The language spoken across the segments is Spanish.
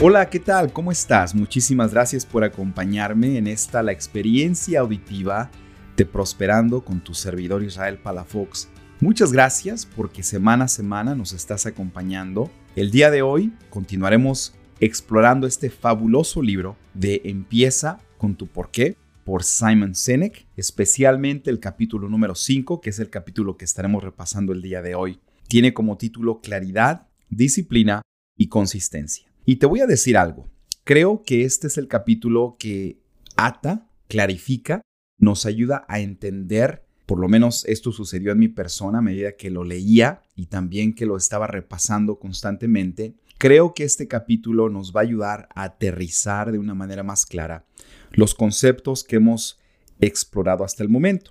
Hola, ¿qué tal? ¿Cómo estás? Muchísimas gracias por acompañarme en esta la experiencia auditiva de Prosperando con tu servidor Israel Palafox. Muchas gracias porque semana a semana nos estás acompañando. El día de hoy continuaremos explorando este fabuloso libro de Empieza con tu porqué por Simon Sinek, especialmente el capítulo número 5, que es el capítulo que estaremos repasando el día de hoy. Tiene como título Claridad, Disciplina y Consistencia. Y te voy a decir algo. Creo que este es el capítulo que ata, clarifica, nos ayuda a entender, por lo menos esto sucedió en mi persona a medida que lo leía y también que lo estaba repasando constantemente. Creo que este capítulo nos va a ayudar a aterrizar de una manera más clara los conceptos que hemos explorado hasta el momento.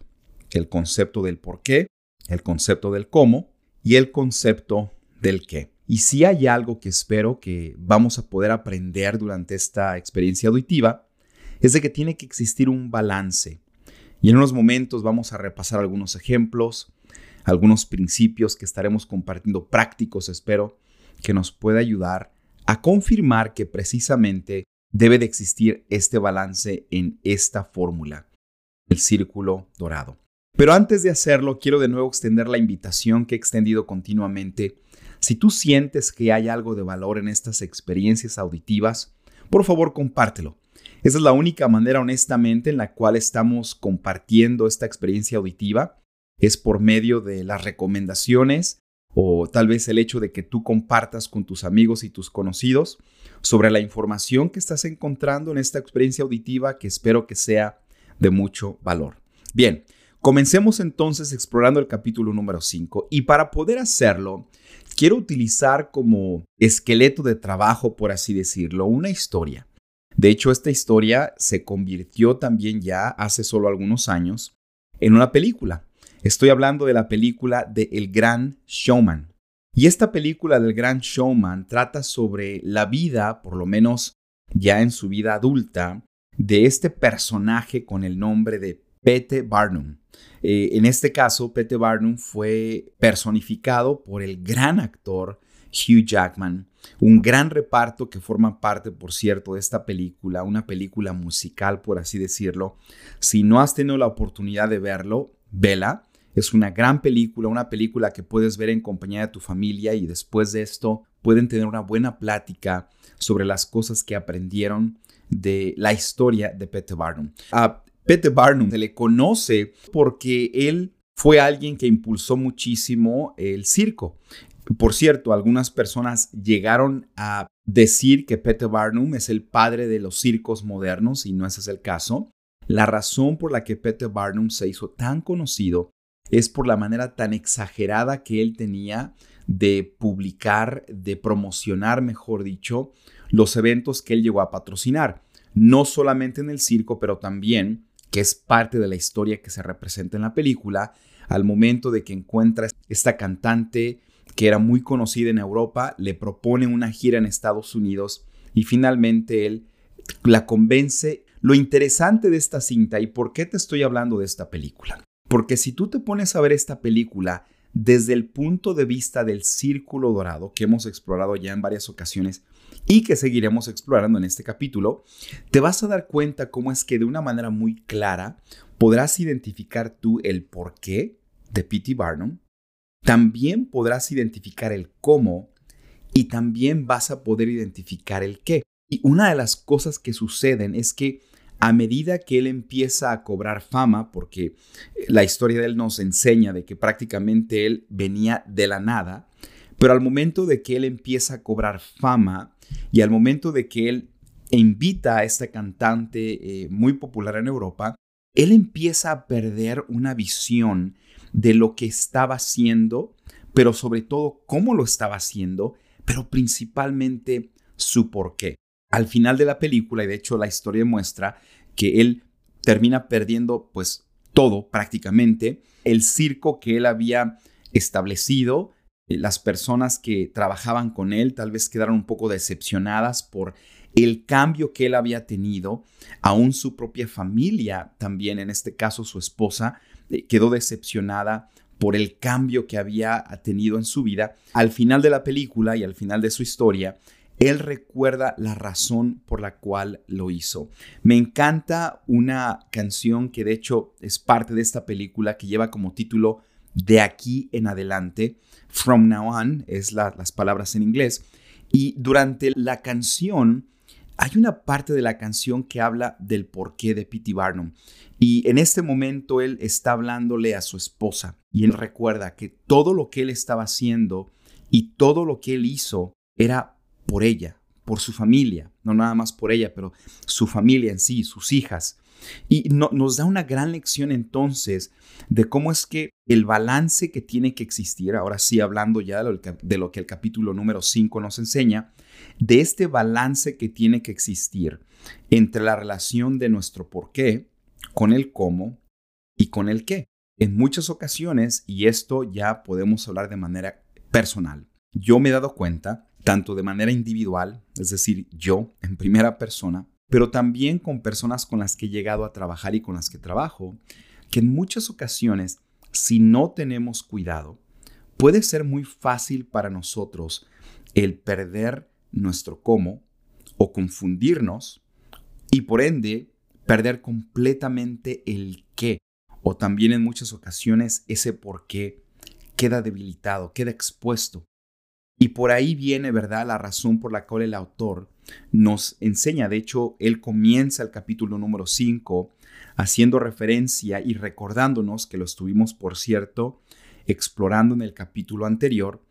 El concepto del por qué, el concepto del cómo y el concepto del qué. Y si hay algo que espero que vamos a poder aprender durante esta experiencia auditiva, es de que tiene que existir un balance. Y en unos momentos vamos a repasar algunos ejemplos, algunos principios que estaremos compartiendo prácticos, espero, que nos pueda ayudar a confirmar que precisamente debe de existir este balance en esta fórmula, el círculo dorado. Pero antes de hacerlo, quiero de nuevo extender la invitación que he extendido continuamente si tú sientes que hay algo de valor en estas experiencias auditivas, por favor compártelo. Esa es la única manera honestamente en la cual estamos compartiendo esta experiencia auditiva. Es por medio de las recomendaciones o tal vez el hecho de que tú compartas con tus amigos y tus conocidos sobre la información que estás encontrando en esta experiencia auditiva que espero que sea de mucho valor. Bien, comencemos entonces explorando el capítulo número 5 y para poder hacerlo quiero utilizar como esqueleto de trabajo, por así decirlo, una historia. De hecho, esta historia se convirtió también ya hace solo algunos años en una película. Estoy hablando de la película de El Gran Showman. Y esta película del Gran Showman trata sobre la vida, por lo menos ya en su vida adulta, de este personaje con el nombre de Pete Barnum. Eh, en este caso, Pete Barnum fue personificado por el gran actor Hugh Jackman, un gran reparto que forma parte, por cierto, de esta película, una película musical, por así decirlo. Si no has tenido la oportunidad de verlo, vela. Es una gran película, una película que puedes ver en compañía de tu familia y después de esto pueden tener una buena plática sobre las cosas que aprendieron de la historia de Pete Barnum. Pete Barnum se le conoce porque él fue alguien que impulsó muchísimo el circo. Por cierto, algunas personas llegaron a decir que Pete Barnum es el padre de los circos modernos y no ese es el caso. La razón por la que Pete Barnum se hizo tan conocido es por la manera tan exagerada que él tenía de publicar, de promocionar, mejor dicho, los eventos que él llegó a patrocinar. No solamente en el circo, pero también que es parte de la historia que se representa en la película, al momento de que encuentra esta cantante que era muy conocida en Europa, le propone una gira en Estados Unidos y finalmente él la convence. Lo interesante de esta cinta y por qué te estoy hablando de esta película. Porque si tú te pones a ver esta película desde el punto de vista del círculo dorado que hemos explorado ya en varias ocasiones, y que seguiremos explorando en este capítulo, te vas a dar cuenta cómo es que de una manera muy clara podrás identificar tú el porqué de P.T. Barnum, también podrás identificar el cómo y también vas a poder identificar el qué. Y una de las cosas que suceden es que a medida que él empieza a cobrar fama, porque la historia de él nos enseña de que prácticamente él venía de la nada, pero al momento de que él empieza a cobrar fama y al momento de que él invita a esta cantante eh, muy popular en Europa, él empieza a perder una visión de lo que estaba haciendo, pero sobre todo cómo lo estaba haciendo, pero principalmente su porqué. Al final de la película, y de hecho la historia muestra que él termina perdiendo pues todo prácticamente, el circo que él había establecido, eh, las personas que trabajaban con él tal vez quedaron un poco decepcionadas por el cambio que él había tenido, aún su propia familia también, en este caso su esposa, eh, quedó decepcionada por el cambio que había tenido en su vida. Al final de la película y al final de su historia, él recuerda la razón por la cual lo hizo. Me encanta una canción que de hecho es parte de esta película que lleva como título De aquí en adelante. From now on es las palabras en inglés. Y durante la canción hay una parte de la canción que habla del porqué de P.T. Barnum. Y en este momento él está hablándole a su esposa y él recuerda que todo lo que él estaba haciendo y todo lo que él hizo era por ella, por su familia, no nada más por ella, pero su familia en sí, sus hijas. Y nos da una gran lección entonces de cómo es que el balance que tiene que existir, ahora sí hablando ya de lo que el capítulo número 5 nos enseña, de este balance que tiene que existir entre la relación de nuestro por qué con el cómo y con el qué. En muchas ocasiones, y esto ya podemos hablar de manera personal, yo me he dado cuenta tanto de manera individual, es decir, yo en primera persona, pero también con personas con las que he llegado a trabajar y con las que trabajo, que en muchas ocasiones, si no tenemos cuidado, puede ser muy fácil para nosotros el perder nuestro cómo o confundirnos y por ende perder completamente el qué o también en muchas ocasiones ese por qué queda debilitado, queda expuesto y por ahí viene, ¿verdad?, la razón por la cual el autor nos enseña. De hecho, él comienza el capítulo número 5 haciendo referencia y recordándonos que lo estuvimos, por cierto, explorando en el capítulo anterior,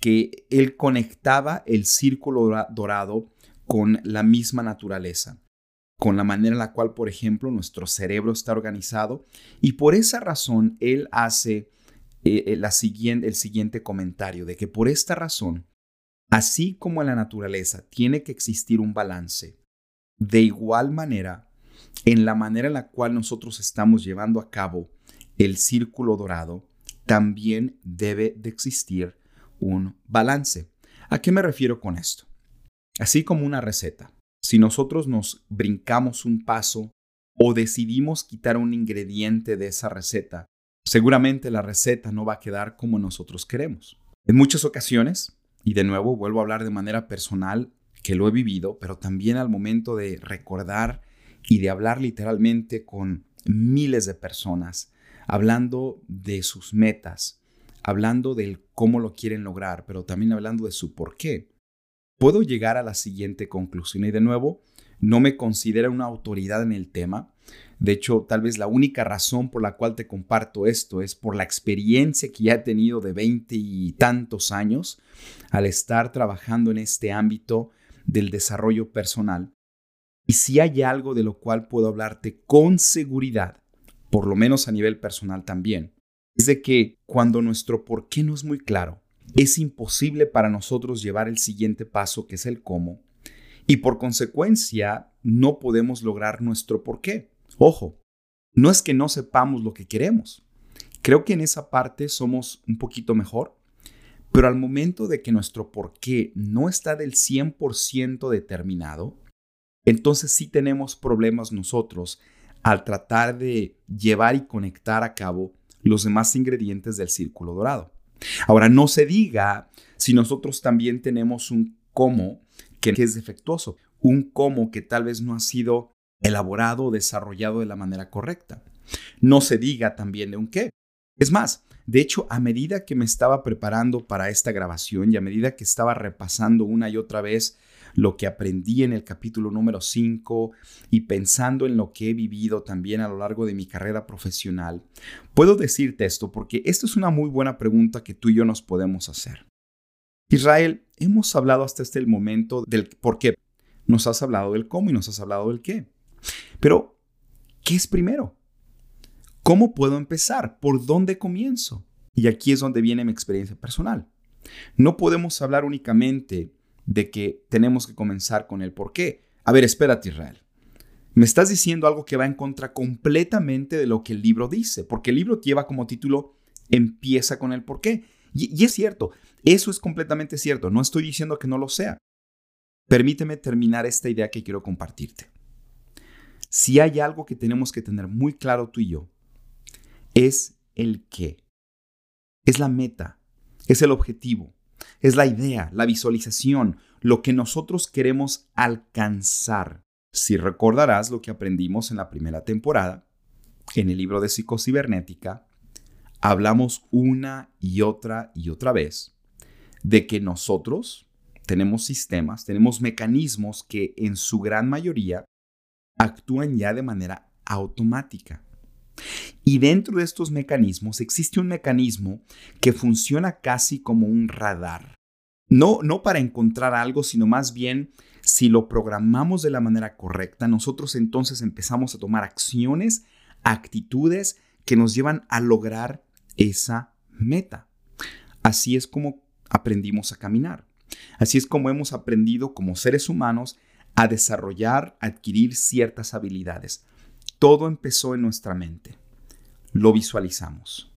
que él conectaba el círculo dorado con la misma naturaleza, con la manera en la cual, por ejemplo, nuestro cerebro está organizado. Y por esa razón, él hace eh, eh, siguiente, el siguiente comentario, de que por esta razón, así como en la naturaleza tiene que existir un balance, de igual manera, en la manera en la cual nosotros estamos llevando a cabo el círculo dorado, también debe de existir un balance. ¿A qué me refiero con esto? Así como una receta. Si nosotros nos brincamos un paso o decidimos quitar un ingrediente de esa receta, seguramente la receta no va a quedar como nosotros queremos. En muchas ocasiones, y de nuevo vuelvo a hablar de manera personal, que lo he vivido, pero también al momento de recordar y de hablar literalmente con miles de personas, hablando de sus metas, hablando del cómo lo quieren lograr, pero también hablando de su por qué, puedo llegar a la siguiente conclusión. Y de nuevo, no me considero una autoridad en el tema, de hecho, tal vez la única razón por la cual te comparto esto es por la experiencia que ya he tenido de veinte y tantos años al estar trabajando en este ámbito del desarrollo personal. Y si hay algo de lo cual puedo hablarte con seguridad, por lo menos a nivel personal también, es de que cuando nuestro por qué no es muy claro, es imposible para nosotros llevar el siguiente paso que es el cómo, y por consecuencia no podemos lograr nuestro por qué. Ojo, no es que no sepamos lo que queremos. Creo que en esa parte somos un poquito mejor, pero al momento de que nuestro por qué no está del 100% determinado, entonces sí tenemos problemas nosotros al tratar de llevar y conectar a cabo los demás ingredientes del círculo dorado. Ahora, no se diga si nosotros también tenemos un cómo que es defectuoso, un cómo que tal vez no ha sido elaborado o desarrollado de la manera correcta. No se diga también de un qué. Es más, de hecho, a medida que me estaba preparando para esta grabación y a medida que estaba repasando una y otra vez lo que aprendí en el capítulo número 5 y pensando en lo que he vivido también a lo largo de mi carrera profesional, puedo decirte esto porque esto es una muy buena pregunta que tú y yo nos podemos hacer. Israel, hemos hablado hasta este momento del por qué. Nos has hablado del cómo y nos has hablado del qué. Pero, ¿qué es primero? ¿Cómo puedo empezar? ¿Por dónde comienzo? Y aquí es donde viene mi experiencia personal. No podemos hablar únicamente de que tenemos que comenzar con el por qué. A ver, espérate Israel. Me estás diciendo algo que va en contra completamente de lo que el libro dice, porque el libro lleva como título Empieza con el por qué. Y, es cierto, eso es completamente cierto, no estoy diciendo que no lo sea. Permíteme terminar esta idea que quiero compartirte. Si hay algo que tenemos que tener muy claro tú y yo, es el qué. Es la meta, es el objetivo, es la idea, la visualización, lo que nosotros queremos alcanzar. Si recordarás lo que aprendimos en la primera temporada, en el libro de psicocibernética, hablamos una y otra y otra vez de que nosotros tenemos sistemas, tenemos mecanismos que en su gran mayoría actúan ya de manera automática. Y dentro de estos mecanismos existe un mecanismo que funciona casi como un radar. No, no para encontrar algo, sino más bien si lo programamos de la manera correcta, nosotros entonces empezamos a tomar acciones, actitudes que nos llevan a lograr esa meta. Así es como aprendimos a caminar. Así es como hemos aprendido como seres humanos a desarrollar, adquirir ciertas habilidades. Todo empezó en nuestra mente. Lo visualizamos.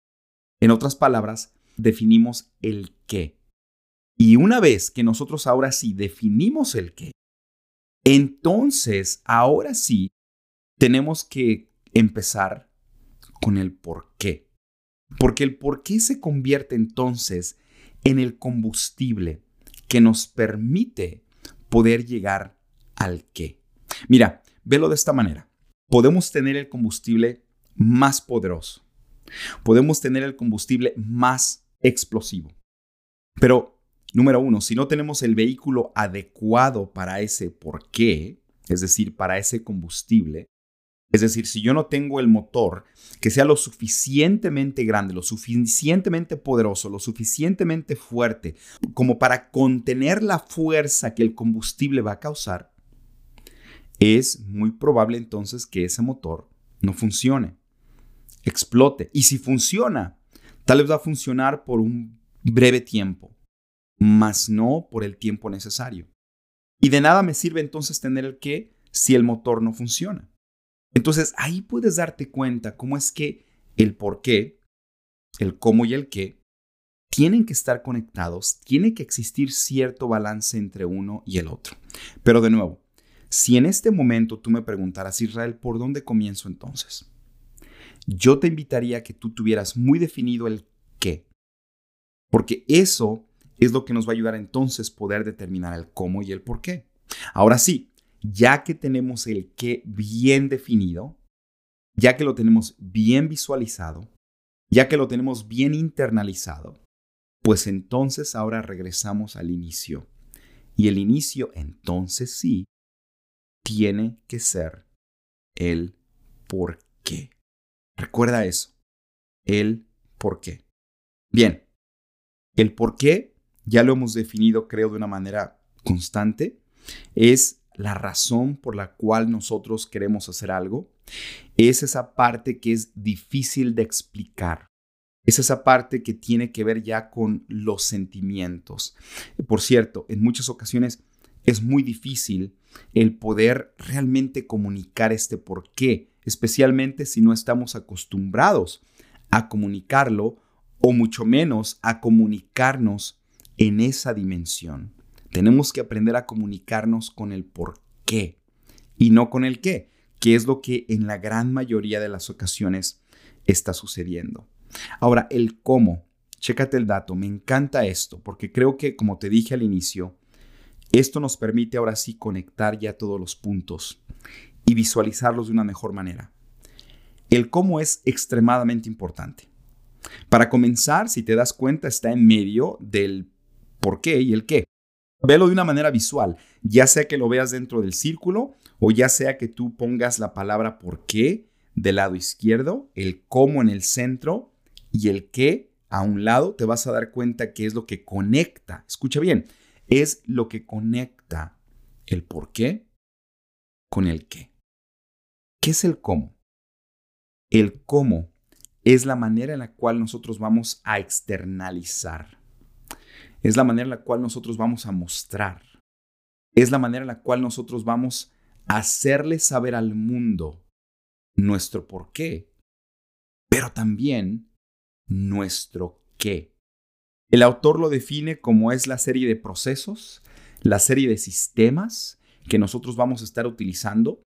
En otras palabras, definimos el qué. Y una vez que nosotros ahora sí definimos el qué, entonces ahora sí tenemos que empezar con el por qué. Porque el por qué se convierte entonces en el combustible que nos permite poder llegar al qué. Mira, velo de esta manera. Podemos tener el combustible más poderoso. Podemos tener el combustible más explosivo. Pero, número uno, si no tenemos el vehículo adecuado para ese por qué, es decir, para ese combustible, es decir, si yo no tengo el motor que sea lo suficientemente grande, lo suficientemente poderoso, lo suficientemente fuerte como para contener la fuerza que el combustible va a causar, es muy probable entonces que ese motor no funcione, explote. Y si funciona, tal vez va a funcionar por un breve tiempo, mas no por el tiempo necesario. Y de nada me sirve entonces tener el qué si el motor no funciona. Entonces ahí puedes darte cuenta cómo es que el por qué, el cómo y el qué tienen que estar conectados, tiene que existir cierto balance entre uno y el otro. Pero de nuevo, si en este momento tú me preguntaras, Israel, ¿por dónde comienzo entonces? Yo te invitaría a que tú tuvieras muy definido el qué, porque eso es lo que nos va a ayudar entonces poder determinar el cómo y el por qué. Ahora sí, ya que tenemos el qué bien definido, ya que lo tenemos bien visualizado, ya que lo tenemos bien internalizado, pues entonces ahora regresamos al inicio. Y el inicio entonces sí tiene que ser el por qué. Recuerda eso, el por qué. Bien, el por qué ya lo hemos definido creo de una manera constante, es la razón por la cual nosotros queremos hacer algo, es esa parte que es difícil de explicar. Es esa parte que tiene que ver ya con los sentimientos. Por cierto, en muchas ocasiones es muy difícil el poder realmente comunicar este por qué, especialmente si no estamos acostumbrados a comunicarlo o mucho menos a comunicarnos en esa dimensión. Tenemos que aprender a comunicarnos con el por qué y no con el qué, que es lo que en la gran mayoría de las ocasiones está sucediendo. Ahora, el cómo. Chécate el dato, me encanta esto, porque creo que, como te dije al inicio, esto nos permite ahora sí conectar ya todos los puntos y visualizarlos de una mejor manera. El cómo es extremadamente importante. Para comenzar, si te das cuenta, está en medio del por qué y el qué. Velo de una manera visual, ya sea que lo veas dentro del círculo o ya sea que tú pongas la palabra por qué del lado izquierdo, el cómo en el centro y el qué a un lado, te vas a dar cuenta que es lo que conecta. Escucha bien, es lo que conecta el por qué con el qué. ¿Qué es el cómo? El cómo es la manera en la cual nosotros vamos a externalizar es la manera en la cual nosotros vamos a mostrar. Es la manera en la cual nosotros vamos a hacerle saber al mundo nuestro por qué, pero también nuestro qué. El autor lo define como es la serie de procesos, la serie de sistemas que nosotros vamos a estar utilizando.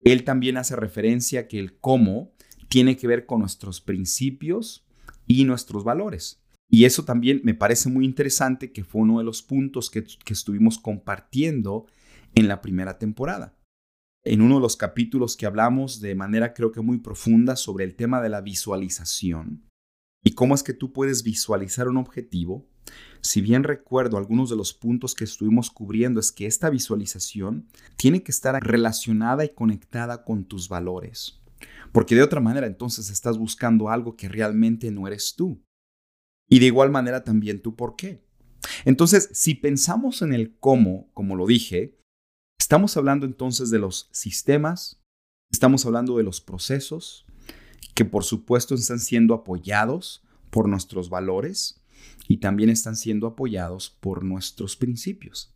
Él también hace referencia que el cómo tiene que ver con nuestros principios y nuestros valores. Y eso también me parece muy interesante que fue uno de los puntos que, que estuvimos compartiendo en la primera temporada. En uno de los capítulos que hablamos de manera creo que muy profunda sobre el tema de la visualización y cómo es que tú puedes visualizar un objetivo. Si bien recuerdo algunos de los puntos que estuvimos cubriendo es que esta visualización tiene que estar relacionada y conectada con tus valores. Porque de otra manera entonces estás buscando algo que realmente no eres tú. Y de igual manera también tú por qué. Entonces, si pensamos en el cómo, como lo dije, estamos hablando entonces de los sistemas, estamos hablando de los procesos, que por supuesto están siendo apoyados por nuestros valores y también están siendo apoyados por nuestros principios.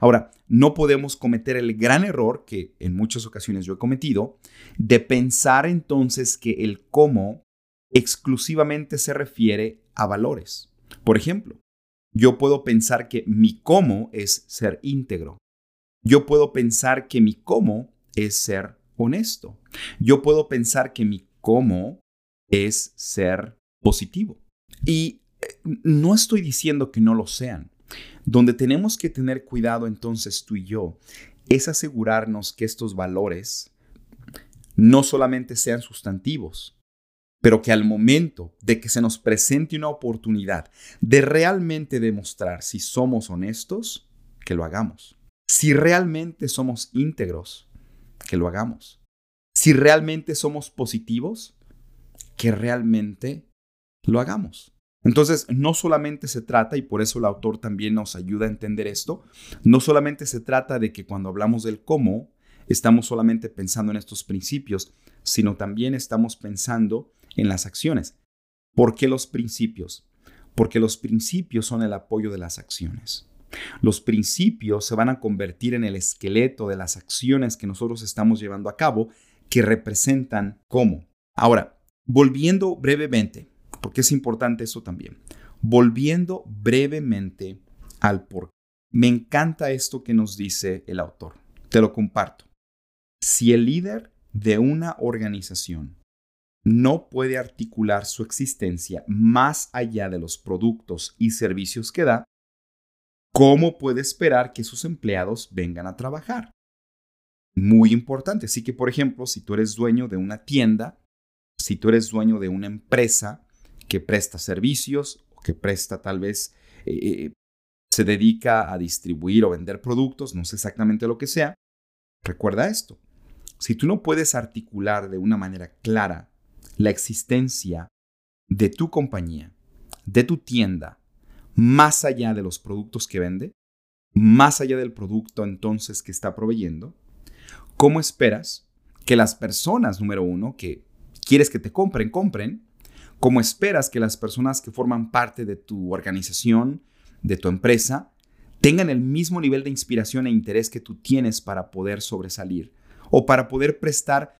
Ahora, no podemos cometer el gran error que en muchas ocasiones yo he cometido de pensar entonces que el cómo exclusivamente se refiere a valores. Por ejemplo, yo puedo pensar que mi cómo es ser íntegro. Yo puedo pensar que mi cómo es ser honesto. Yo puedo pensar que mi cómo es ser positivo. Y eh, no estoy diciendo que no lo sean. Donde tenemos que tener cuidado entonces tú y yo es asegurarnos que estos valores no solamente sean sustantivos, pero que al momento de que se nos presente una oportunidad de realmente demostrar si somos honestos, que lo hagamos. Si realmente somos íntegros, que lo hagamos. Si realmente somos positivos, que realmente lo hagamos. Entonces, no solamente se trata, y por eso el autor también nos ayuda a entender esto, no solamente se trata de que cuando hablamos del cómo, estamos solamente pensando en estos principios, sino también estamos pensando en las acciones. ¿Por qué los principios? Porque los principios son el apoyo de las acciones. Los principios se van a convertir en el esqueleto de las acciones que nosotros estamos llevando a cabo que representan cómo. Ahora, volviendo brevemente, porque es importante eso también, volviendo brevemente al por Me encanta esto que nos dice el autor. Te lo comparto. Si el líder de una organización no puede articular su existencia más allá de los productos y servicios que da, ¿cómo puede esperar que sus empleados vengan a trabajar? Muy importante. Así que, por ejemplo, si tú eres dueño de una tienda, si tú eres dueño de una empresa que presta servicios o que presta tal vez, eh, eh, se dedica a distribuir o vender productos, no sé exactamente lo que sea, recuerda esto. Si tú no puedes articular de una manera clara la existencia de tu compañía, de tu tienda, más allá de los productos que vende, más allá del producto entonces que está proveyendo, ¿cómo esperas que las personas, número uno, que quieres que te compren, compren? ¿Cómo esperas que las personas que forman parte de tu organización, de tu empresa, tengan el mismo nivel de inspiración e interés que tú tienes para poder sobresalir o para poder prestar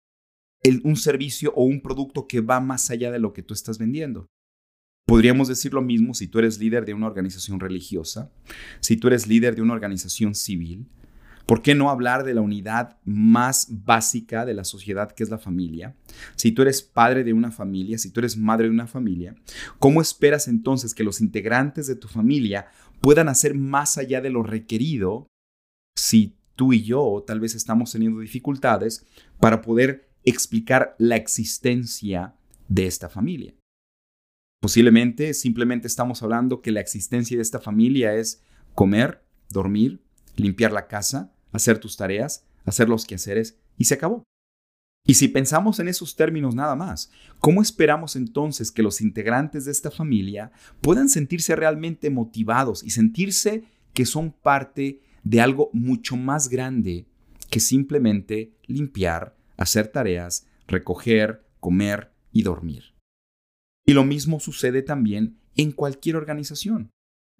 un servicio o un producto que va más allá de lo que tú estás vendiendo. Podríamos decir lo mismo si tú eres líder de una organización religiosa, si tú eres líder de una organización civil. ¿Por qué no hablar de la unidad más básica de la sociedad que es la familia? Si tú eres padre de una familia, si tú eres madre de una familia, ¿cómo esperas entonces que los integrantes de tu familia puedan hacer más allá de lo requerido si tú y yo tal vez estamos teniendo dificultades para poder explicar la existencia de esta familia. Posiblemente simplemente estamos hablando que la existencia de esta familia es comer, dormir, limpiar la casa, hacer tus tareas, hacer los quehaceres y se acabó. Y si pensamos en esos términos nada más, ¿cómo esperamos entonces que los integrantes de esta familia puedan sentirse realmente motivados y sentirse que son parte de algo mucho más grande que simplemente limpiar, hacer tareas, recoger, comer y dormir. Y lo mismo sucede también en cualquier organización.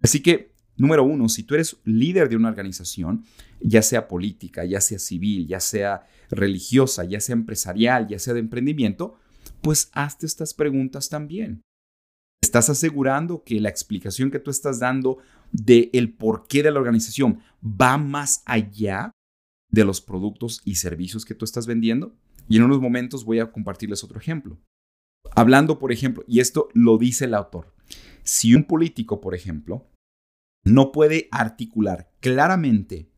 Así que, número uno, si tú eres líder de una organización, ya sea política, ya sea civil, ya sea religiosa, ya sea empresarial, ya sea de emprendimiento, pues hazte estas preguntas también. ¿Estás asegurando que la explicación que tú estás dando de el porqué de la organización va más allá de los productos y servicios que tú estás vendiendo. Y en unos momentos voy a compartirles otro ejemplo. Hablando, por ejemplo, y esto lo dice el autor, si un político, por ejemplo, no puede articular claramente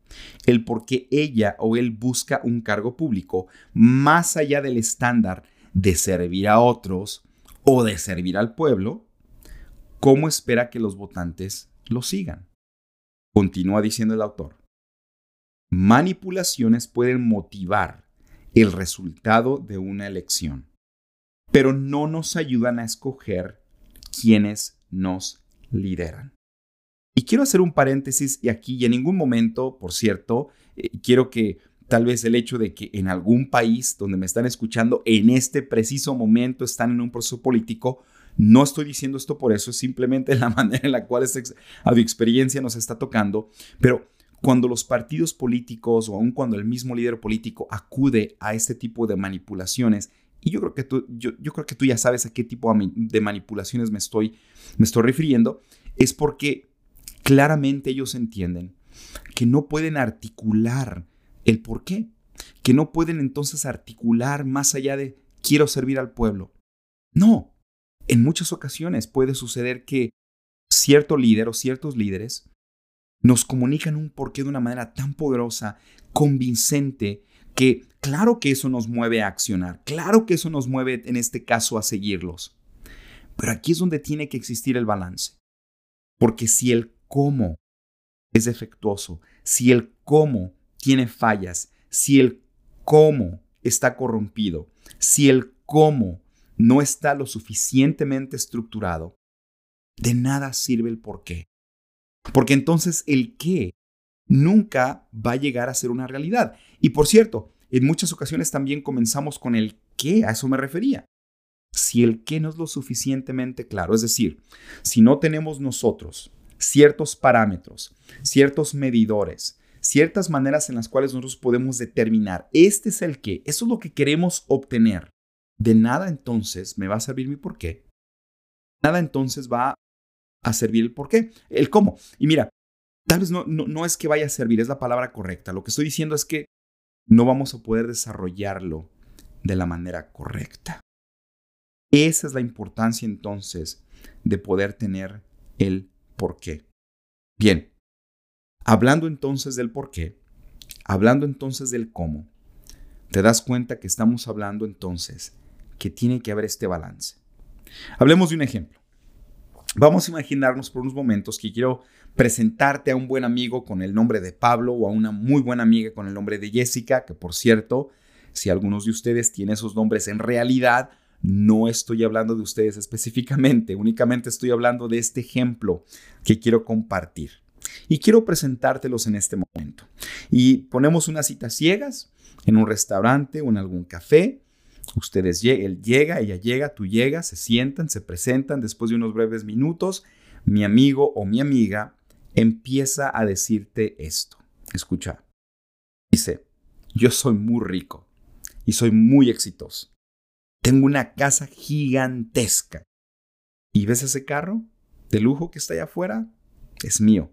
el por qué ella o él busca un cargo público más allá del estándar de servir a otros o de servir al pueblo, ¿cómo espera que los votantes lo sigan? Continúa diciendo el autor. Manipulaciones pueden motivar el resultado de una elección, pero no nos ayudan a escoger quienes nos lideran. Y quiero hacer un paréntesis y aquí y en ningún momento, por cierto, eh, quiero que tal vez el hecho de que en algún país donde me están escuchando en este preciso momento están en un proceso político, no estoy diciendo esto por eso, es simplemente la manera en la cual esta experiencia nos está tocando, pero cuando los partidos políticos o aun cuando el mismo líder político acude a este tipo de manipulaciones, y yo creo que tú, yo, creo que tú ya sabes a qué tipo de manipulaciones me estoy, me estoy refiriendo, es porque claramente ellos entienden que no pueden articular el por qué, que no pueden entonces articular más allá de quiero servir al pueblo. No, en muchas ocasiones puede suceder que cierto líder o ciertos líderes nos comunican un porqué de una manera tan poderosa, convincente, que claro que eso nos mueve a accionar, claro que eso nos mueve en este caso a seguirlos. Pero aquí es donde tiene que existir el balance. Porque si el cómo es defectuoso, si el cómo tiene fallas, si el cómo está corrompido, si el cómo no está lo suficientemente estructurado, de nada sirve el por qué. Porque entonces el qué nunca va a llegar a ser una realidad. Y por cierto, en muchas ocasiones también comenzamos con el qué, a eso me refería. Si el qué no es lo suficientemente claro, es decir, si no tenemos nosotros ciertos parámetros, ciertos medidores, ciertas maneras en las cuales nosotros podemos determinar, este es el qué, eso es lo que queremos obtener. De nada entonces me va a servir mi por qué. Nada entonces va a servir el por qué, el cómo. Y mira, tal vez no, no, no es que vaya a servir, es la palabra correcta. Lo que estoy diciendo es que no vamos a poder desarrollarlo de la manera correcta. Esa es la importancia entonces de poder tener el por qué. Bien, hablando entonces del por qué, hablando entonces del cómo, te das cuenta que estamos hablando entonces que tiene que haber este balance. Hablemos de un ejemplo. Vamos a imaginarnos por unos momentos que quiero presentarte a un buen amigo con el nombre de Pablo o a una muy buena amiga con el nombre de Jessica, que por cierto, si algunos de ustedes tienen esos nombres en realidad, no estoy hablando de ustedes específicamente, únicamente estoy hablando de este ejemplo que quiero compartir. Y quiero presentártelos en este momento. Y ponemos unas citas ciegas en un restaurante o en algún café. Ustedes, él llega, ella llega, tú llegas, se sientan, se presentan. Después de unos breves minutos, mi amigo o mi amiga empieza a decirte esto. Escucha. Dice, yo soy muy rico y soy muy exitoso. Tengo una casa gigantesca. ¿Y ves ese carro de lujo que está allá afuera? Es mío.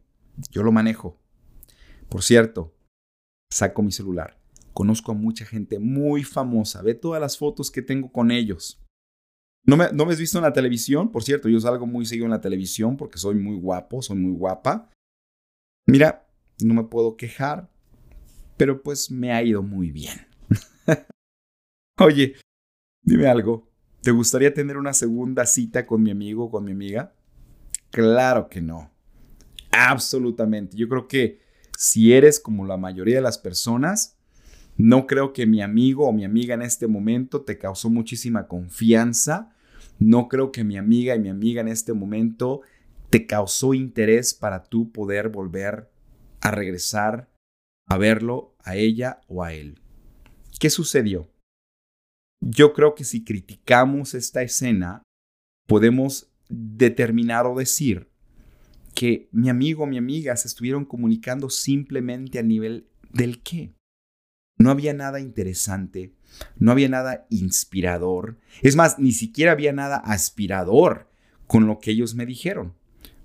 Yo lo manejo. Por cierto, saco mi celular. Conozco a mucha gente muy famosa. Ve todas las fotos que tengo con ellos. ¿No me, ¿No me has visto en la televisión? Por cierto, yo salgo muy seguido en la televisión porque soy muy guapo, soy muy guapa. Mira, no me puedo quejar, pero pues me ha ido muy bien. Oye, Dime algo, ¿te gustaría tener una segunda cita con mi amigo o con mi amiga? Claro que no. Absolutamente. Yo creo que si eres como la mayoría de las personas, no creo que mi amigo o mi amiga en este momento te causó muchísima confianza. No creo que mi amiga y mi amiga en este momento te causó interés para tú poder volver a regresar a verlo, a ella o a él. ¿Qué sucedió? Yo creo que si criticamos esta escena, podemos determinar o decir que mi amigo o mi amiga se estuvieron comunicando simplemente a nivel del qué. No había nada interesante, no había nada inspirador. Es más, ni siquiera había nada aspirador con lo que ellos me dijeron,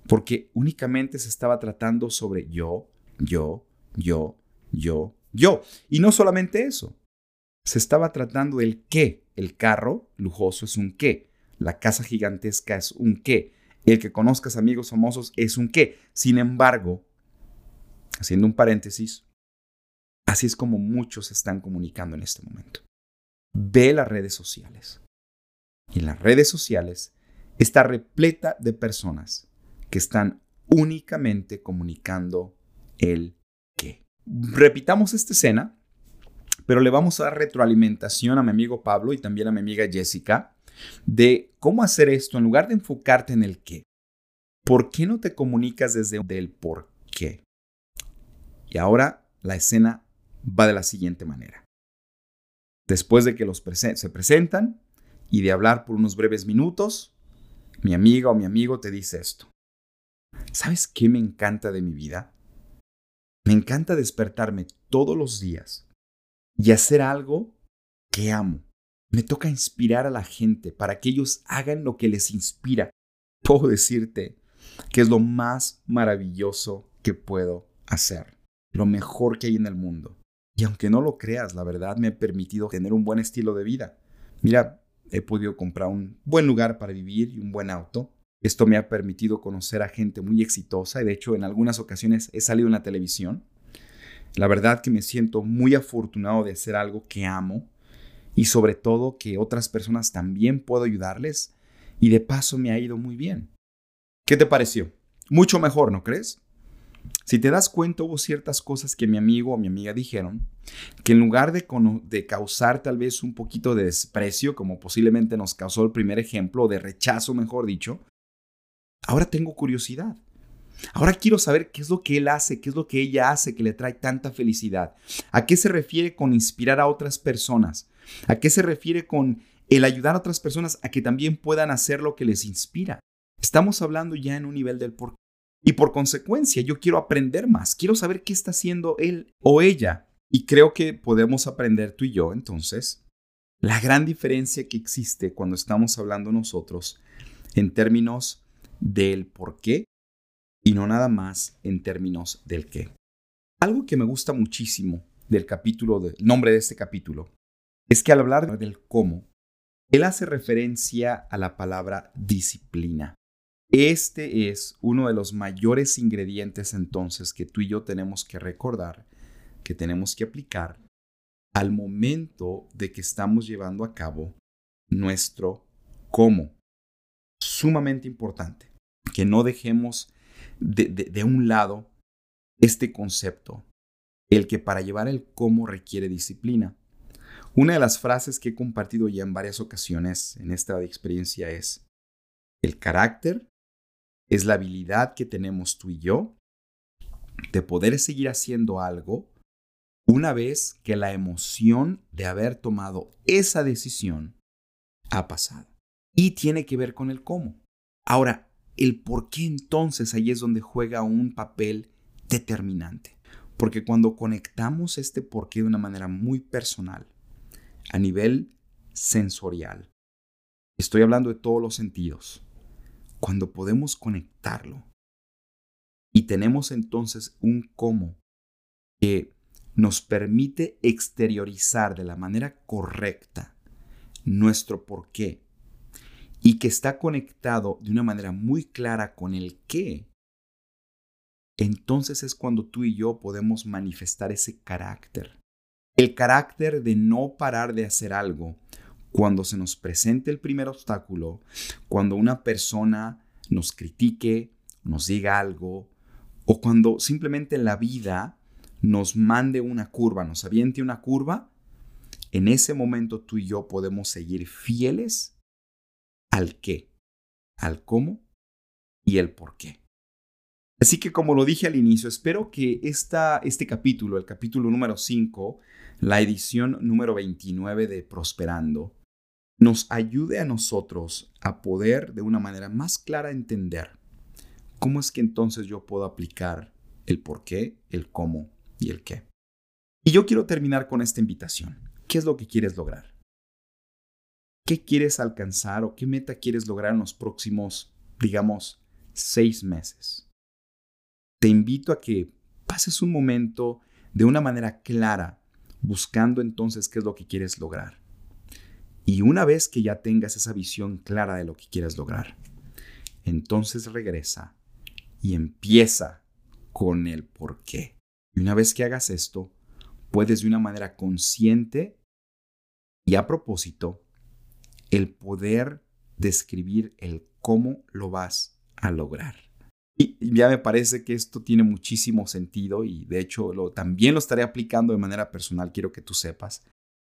porque únicamente se estaba tratando sobre yo, yo, yo, yo, yo. Y no solamente eso, se estaba tratando del qué. El carro lujoso es un qué. La casa gigantesca es un qué. El que conozcas amigos famosos es un qué. Sin embargo, haciendo un paréntesis, así es como muchos están comunicando en este momento. Ve las redes sociales. Y las redes sociales está repleta de personas que están únicamente comunicando el qué. Repitamos esta escena, pero le vamos a dar retroalimentación a mi amigo Pablo y también a mi amiga Jessica de cómo hacer esto en lugar de enfocarte en el qué. ¿Por qué no te comunicas desde el por qué? Y ahora la escena va de la siguiente manera. Después de que los se presentan y de hablar por unos breves minutos, mi amiga o mi amigo te dice esto. ¿Sabes qué me encanta de mi vida? Me encanta despertarme todos los días y hacer algo que amo. Me toca inspirar a la gente para que ellos hagan lo que les inspira. Puedo decirte que es lo más maravilloso que puedo hacer, lo mejor que hay en el mundo. Y aunque no lo creas, la verdad me ha permitido tener un buen estilo de vida. Mira, he podido comprar un buen lugar para vivir y un buen auto. Esto me ha permitido conocer a gente muy exitosa y de hecho en algunas ocasiones he salido en la televisión. La verdad que me siento muy afortunado de hacer algo que amo y sobre todo que otras personas también puedo ayudarles y de paso me ha ido muy bien. ¿Qué te pareció? Mucho mejor, ¿no crees? Si te das cuenta, hubo ciertas cosas que mi amigo o mi amiga dijeron que en lugar de, de, causar tal vez un poquito de desprecio, como posiblemente nos causó el primer ejemplo, de rechazo, mejor dicho, ahora tengo curiosidad. Ahora quiero saber qué es lo que él hace, qué es lo que ella hace que le trae tanta felicidad. ¿A qué se refiere con inspirar a otras personas? ¿A qué se refiere con el ayudar a otras personas a que también puedan hacer lo que les inspira? Estamos hablando ya en un nivel del por y por consecuencia, yo quiero aprender más, quiero saber qué está haciendo él o ella. Y creo que podemos aprender tú y yo entonces la gran diferencia que existe cuando estamos hablando nosotros en términos del por qué y no nada más en términos del qué. Algo que me gusta muchísimo del capítulo, del nombre de este capítulo, es que al hablar del cómo, él hace referencia a la palabra disciplina. Este es uno de los mayores ingredientes entonces que tú y yo tenemos que recordar, que tenemos que aplicar al momento de que estamos llevando a cabo nuestro cómo. Sumamente importante que no dejemos de, de, un lado este concepto, el que para llevar el cómo requiere disciplina. Una de las frases que he compartido ya en varias ocasiones en esta experiencia es, el carácter es la habilidad que tenemos tú y yo de poder seguir haciendo algo una vez que la emoción de haber tomado esa decisión ha pasado. Y tiene que ver con el cómo. Ahora, el por qué entonces ahí es donde juega un papel determinante. Porque cuando conectamos este por qué de una manera muy personal, a nivel sensorial, estoy hablando de todos los sentidos, cuando podemos conectarlo y tenemos entonces un cómo que nos permite exteriorizar de la manera correcta nuestro por qué y que está conectado de una manera muy clara con el qué, entonces es cuando tú y yo podemos manifestar ese carácter. El carácter de no parar de hacer algo cuando se nos presente el primer obstáculo, cuando una persona nos critique, nos diga algo, o cuando simplemente la vida nos mande una curva, nos aviente una curva, en ese momento tú y yo podemos seguir fieles al qué, al cómo y el por qué. Así que como lo dije al inicio, espero que esta, este capítulo, el capítulo número 5, la edición número 29 de Prosperando, nos ayude a nosotros a poder de una manera más clara entender cómo es que entonces yo puedo aplicar el por qué, el cómo y el qué. Y yo quiero terminar con esta invitación. ¿Qué es lo que quieres lograr? ¿Qué quieres alcanzar o qué meta quieres lograr en los próximos, digamos, seis meses? Te invito a que pases un momento de una manera clara buscando entonces qué es lo que quieres lograr Y una vez que ya tengas esa visión clara de lo que quieres lograr, entonces regresa y empieza con el por qué. Y una vez que hagas esto, puedes de una manera consciente y a propósito, el poder describir el cómo lo vas a lograr. Y ya me parece que esto tiene muchísimo sentido y de hecho lo, también lo estaré aplicando de manera personal, quiero que tú sepas.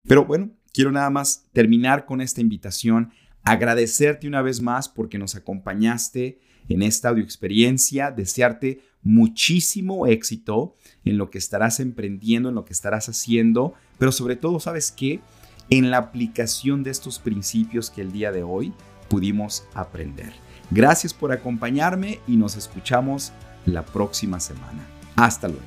Pero bueno, quiero nada más terminar con esta invitación, agradecerte una vez más porque nos acompañaste en esta audio experiencia, desearte muchísimo éxito en lo que estarás emprendiendo, en lo que estarás haciendo, pero sobre todo, ¿sabes qué? En la aplicación de estos principios que el día de hoy pudimos aprender. Gracias por acompañarme y nos escuchamos la próxima semana. Hasta luego.